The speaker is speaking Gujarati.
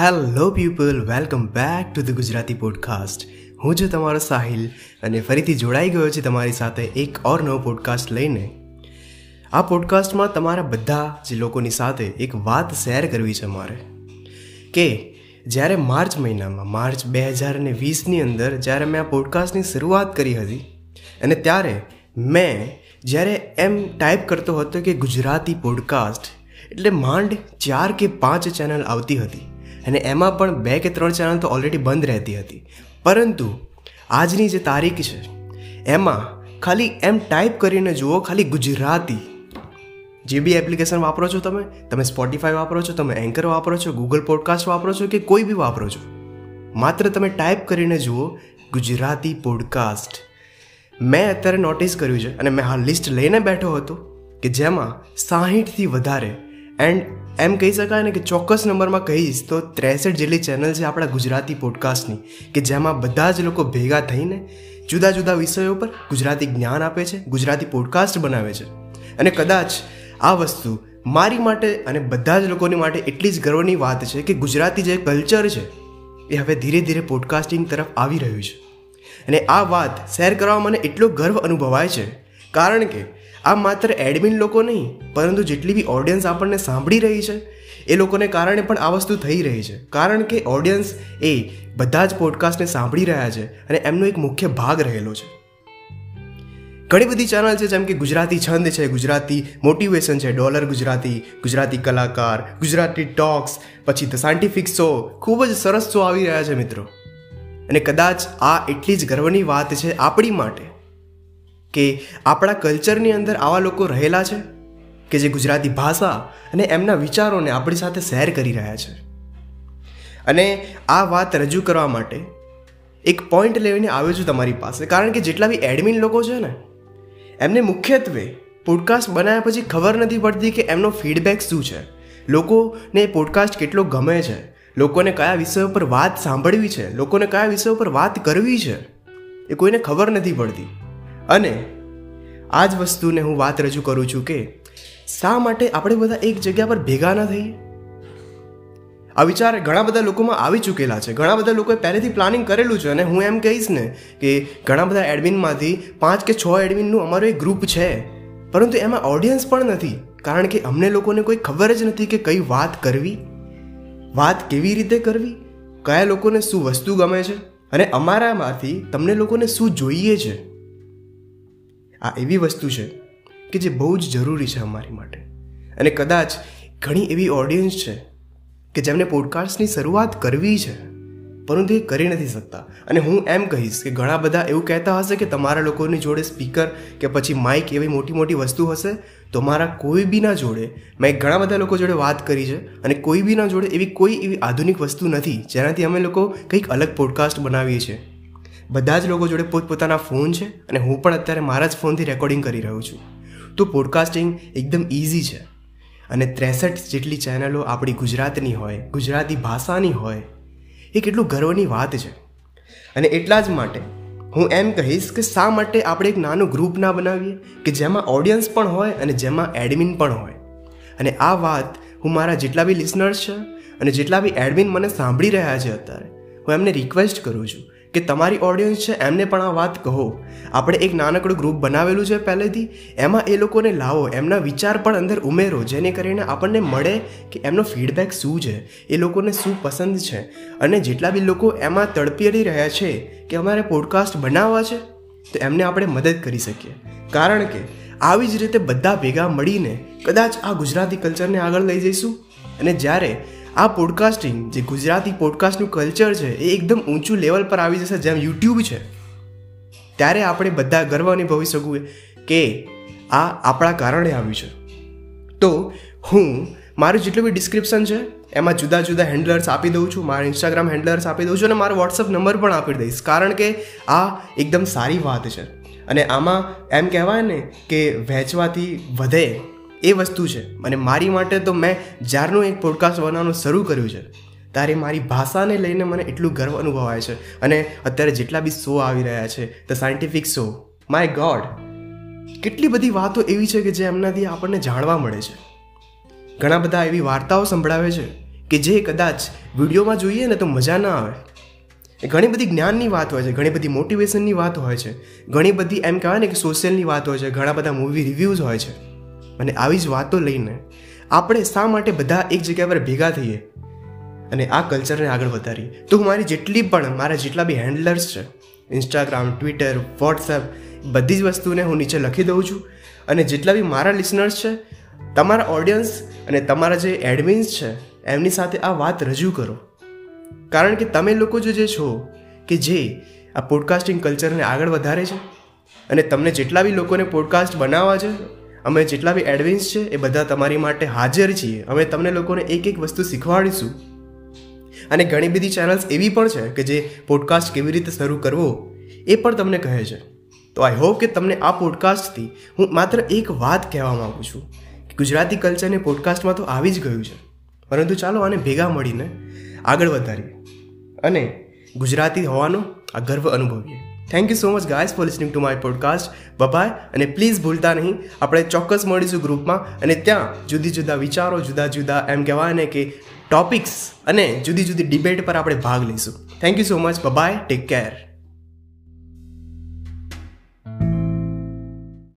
Hello people welcome back to the Gujarati podcast હું છું તમારો સાહિલ અને ફરીથી જોડાઈ ગયો છે તમારી સાથે એક ઓર નવો પોડકાસ્ટ લઈને. આ પોડકાસ્ટમાં તમારા બધા જે લોકોની સાથે એક વાત શેર કરવી છે મારે. કે જ્યારે માર્ચ મહિનામાં, માર્ચ બે હજાર અને વીસની અંદર જ્યારે મેં આ પોડકાસ્ટની શરૂઆત કરી હતી અને ત્યારે મેં જ્યારે એમ ટાઈપ કરતો હતો કે ગુજરાતી પોડકાસ્ટ એટલે માંડ ચાર કે પાંચ ચેનલ આવતી હતી. અને એમાં પણ બે કે ત્રણ ચેનલ તો ઓલરેડી બંધ રહેતી હતી. પરંતુ આજની જે તારીખ છે, એમાં ખાલી એમ ટાઈપ કરીને જુઓ, ખાલી ગુજરાતી જે બી એપ્લિકેશન વાપરો છો તમે તમે સ્પોટીફાઈ વાપરો છો, તમે એન્કર વાપરો છો ગૂગલ પોડકાસ્ટ વાપરો છો કે કોઈ બી વાપરો છો, માત્ર તમે ટાઈપ કરીને જુઓ, ગુજરાતી પોડકાસ્ટ મેં અત્યારે નોટિસ કર્યું છે અને મેં હા લિસ્ટ લઈને બેઠો હતો કે જેમાં સાહીઠથી વધારે એન્ડ એમ કહી શકાય ને કે ચોક્કસ નંબરમાં કહીશ તો ત્રેસઠ જેટલી ચેનલ છે આપણા ગુજરાતી પોડકાસ્ટની કે જેમાં બધા જ લોકો ભેગા થઈને જુદા જુદા વિષયો પર ગુજરાતી જ્ઞાન આપે છે, ગુજરાતી પોડકાસ્ટ બનાવે છે. અને કદાચ આ વસ્તુ મારી માટે અને બધા જ લોકોની માટે એટલી જ ગર્વની વાત છે કે ગુજરાતી જે કલ્ચર છે, એ હવે ધીરે ધીરે પોડકાસ્ટિંગ તરફ આવી રહ્યું છે. અને આ વાત શેર કરવા મને એટલો ગર્વ અનુભવાય છે, કારણ કે આ માત્ર એડમિન લોકો નહીં, પરંતુ જેટલી બી ઓડિયન્સ આપણને સાંભળી રહી છે, એ લોકોને કારણે પણ આ વસ્તુ થઈ રહી છે. કારણ કે ઓડિયન્સ એ બધા જ પોડકાસ્ટને સાંભળી રહ્યા છે અને એમનો એક મુખ્ય ભાગ રહેલો છે. ઘણી બધી ચેનલ છે, જેમ કે ગુજરાતી છંદ છે, ગુજરાતી મોટિવેશન છે ડોલર ગુજરાતી ગુજરાતી કલાકાર, ગુજરાતી ટોક્સ પછી ધ સાયન્ટિફિક શો ખૂબ જ સરસ શો આવી રહ્યા છે મિત્રો. અને કદાચ આ એટલી જ ગર્વની વાત છે આપણી માટે. કે આપણા કલ્ચરની અંદર આવા લોકો રહેલા છે? કે જે ગુજરાતી ભાષા અને એમના વિચારોને આપણી સાથે શેર કરી રહ્યા છે? અને આ વાત રજૂ કરવા માટે એક પોઈન્ટ લઈને આવ્યો છું તમારી પાસે. કારણ કે જેટલા બી એડમિન લોકો છે ને, એમને મુખ્યત્વે પોડકાસ્ટ બનાવ્યા પછી ખબર નથી પડતી કે એમનો ફીડબેક શું છે. લોકોને પોડકાસ્ટ કેટલો ગમે છે? લોકોને કયા વિષયો પર વાત સાંભળવી છે? લોકોને કયા વિષયો પર વાત કરવી છે? એ કોઈને ખબર નથી પડતી. અને આ જ વસ્તુને હું વાત રજૂ કરું છું કે શા માટે આપણે બધા એક જગ્યા પર ભેગા ન થઈએ? આ વિચાર ઘણા બધા લોકોમાં આવી ચૂકેલા છે. ઘણા બધા લોકોએ પહેલેથી પ્લાનિંગ કરેલું છે અને હું એમ કહીશ ને કે ઘણા બધા એડમિનમાંથી પાંચ કે છ એડમિનનું અમારું એક ગ્રુપ છે. પરંતુ એમાં ઓડિયન્સ પણ નથી. કારણ કે અમને લોકોને કોઈ ખબર જ નથી કે કઈ વાત કરવી, વાત કેવી રીતે કરવી, કયા લોકોને શું વસ્તુ ગમે છે અને અમારામાંથી તમને લોકોને શું જોઈએ છે. આ એવી વસ્તુ છે કે જે બહુ જ જરૂરી છે અમારી માટે. અને કદાચ ઘણી એવી ઓડિયન્સ છે કે જેમને પોડકાસ્ટની શરૂઆત કરવી છે, પરંતુ એ કરી નથી શકતા. અને હું એમ કહીશ કે ઘણા બધા એવું કહેતા હશે કે તમારા લોકોની જોડે સ્પીકર કે પછી માઇક એવી મોટી મોટી વસ્તુ હશે, તો મારા કોઈ બી ના જોડે, મેં ઘણા બધા લોકો જોડે વાત કરી છે, અને કોઈ બી ના જોડે એવી કોઈ એવી આધુનિક વસ્તુ નથી, જેનાથી અમે લોકો કંઈક અલગ પોડકાસ્ટ બનાવીએ છીએ. બધા જ લોકો જોડે પોતપોતાના ફોન છે અને હું પણ અત્યારે મારા જ ફોનથી રેકોર્ડિંગ કરી રહ્યો છું. તો પોડકાસ્ટિંગ એકદમ ઇઝી છે. અને ત્રેસઠ જેટલી ચેનલો આપણી ગુજરાતની હોય, ગુજરાતી ભાષાની હોય, એ કેટલું ગર્વની વાત છે. અને એટલા જ માટે હું એમ કહીશ કે શા માટે આપણે એક નાનું ગ્રુપ ના બનાવીએ? કે જેમાં ઓડિયન્સ પણ હોય અને જેમાં એડમિન પણ હોય. અને આ વાત હું મારા જેટલા બી લિસનર્સ છે અને જેટલા બી એડમિન મને સાંભળી રહ્યા છે અત્યારે, હું એમને રિક્વેસ્ટ કરું છું કે તમારી ઓડિયન્સ છે, એમને પણ આ વાત કહો. આપણે એક નાનકડું ગ્રુપ બનાવેલું છે પહેલેથી. એમાં એ લોકોને લાવો, એમના વિચાર પણ અંદર ઉમેરો, જેને કરીને આપણને મળે કે એમનો ફીડબેક શું છે, એ લોકોને શું પસંદ છે. અને જેટલા બી લોકો એમાં તડપી રહ્યા છે કે અમારે પોડકાસ્ટ બનાવવા છે, તો એમને આપણે મદદ કરી શકીએ. કારણ કે આવી જ રીતે બધા ભેગા મળીને કદાચ આ ગુજરાતી કલ્ચરને આગળ લઈ જઈશું. અને જ્યારે આ પોડકાસ્ટિંગ જે ગુજરાતી પોડકાસ્ટનું કલ્ચર છે, એ એકદમ ઊંચું લેવલ પર આવી જશે જેમ યુટ્યુબ છે. ત્યારે આપણે બધા ગર્વ અનુભવી શકું કે આ આપણા કારણે આવ્યું છે. તો હું, મારું જેટલું બી ડિસ્ક્રિપ્શન છે, એમાં જુદા જુદા હેન્ડલર્સ આપી દઉં છું, મારા ઇન્સ્ટાગ્રામ હેન્ડલર્સ આપી દઉં છું અને મારો વોટ્સઅપ નંબર પણ આપી દઈશ. કારણ કે આ એકદમ સારી વાત છે. અને આમાં એમ કહેવાય ને કે વહેંચવાથી વધે એ વસ્તુ છે. અને મારી માટે તો મેં જ્યારનું એક પોડકાસ્ટ બનાવવાનું શરૂ કર્યું છે. ત્યારે મારી ભાષાને લઈને મને એટલું ગર્વ અનુભવાય છે. અને અત્યારે જેટલા બી શો આવી રહ્યા છે the scientific show my god કેટલી બધી વાતો એવી છે કે જે એમનાથી આપણને જાણવા મળે છે. ઘણા બધા એવી વાર્તાઓ સંભળાવે છે કે જે કદાચ વિડીયોમાં જોઈએ ને તો મજા ના આવે. ઘણી બધી જ્ઞાનની વાત હોય છે, ઘણી બધી મોટિવેશનની વાત હોય છે. ઘણી બધી એમ કહેવાય ને કે સોશિયલની વાત હોય છે, ઘણા બધા મૂવી રિવ્યૂઝ હોય છે. અને આવી જ વાતો લઈને આપણે શા માટે બધા એક જગ્યા પર ભેગા થઈએ? અને આ કલ્ચરને આગળ વધારીએ. તો હું મારી જેટલી પણ, મારા જેટલા બી હેન્ડલર્સ છે ઇન્સ્ટાગ્રામ ટ્વિટર વોટ્સએપ બધી જ વસ્તુને હું નીચે લખી દઉં છું. અને જેટલા બી મારા લિસનર્સ છે, તમારા ઓડિયન્સ અને તમારા જે એડમિન્સ છે, એમની સાથે આ વાત રજૂ કરો. કારણ કે તમે લોકો જો જે છો, કે જે આ પોડકાસ્ટિંગ કલ્ચરને આગળ વધારે છે, અને તમને જેટલા બી લોકોને પોડકાસ્ટ બનાવવા છે અમે જેટલા બી એડવિન્સ છે, એ બધા તમારી માટે હાજર છીએ. અમે તમને લોકોને એક એક વસ્તુ શીખવાડીશું. અને ઘણી બધી ચેનલ્સ એવી પણ છે કે જે પોડકાસ્ટ કેવી રીતે શરૂ કરવો, એ પણ તમને કહે છે. તો આઈ હોપ કે તમને આ પોડકાસ્ટથી હું માત્ર એક વાત કહેવા માગું છું કે ગુજરાતી કલ્ચરને પોડકાસ્ટમાં તો આવી જ ગયું છે. પરંતુ ચાલો આને ભેગા મળીને આગળ વધારીએ. અને ગુજરાતી હોવાનો આ ગર્વ અનુભવીએ. Thank you so much guys for listening to my podcast bye bye અને પ્લીઝ ભૂલતા નહીં. આપણે ચોક્કસ મળીશું ગ્રુપમાં. અને ત્યાં જુદી જુદા વિચારો, જુદા જુદા એમ કહેવાય ને કે ટોપિક્સ અને જુદી જુદી ડિબેટ પર આપણે ભાગ લઈશું. Thank you so much bye bye take care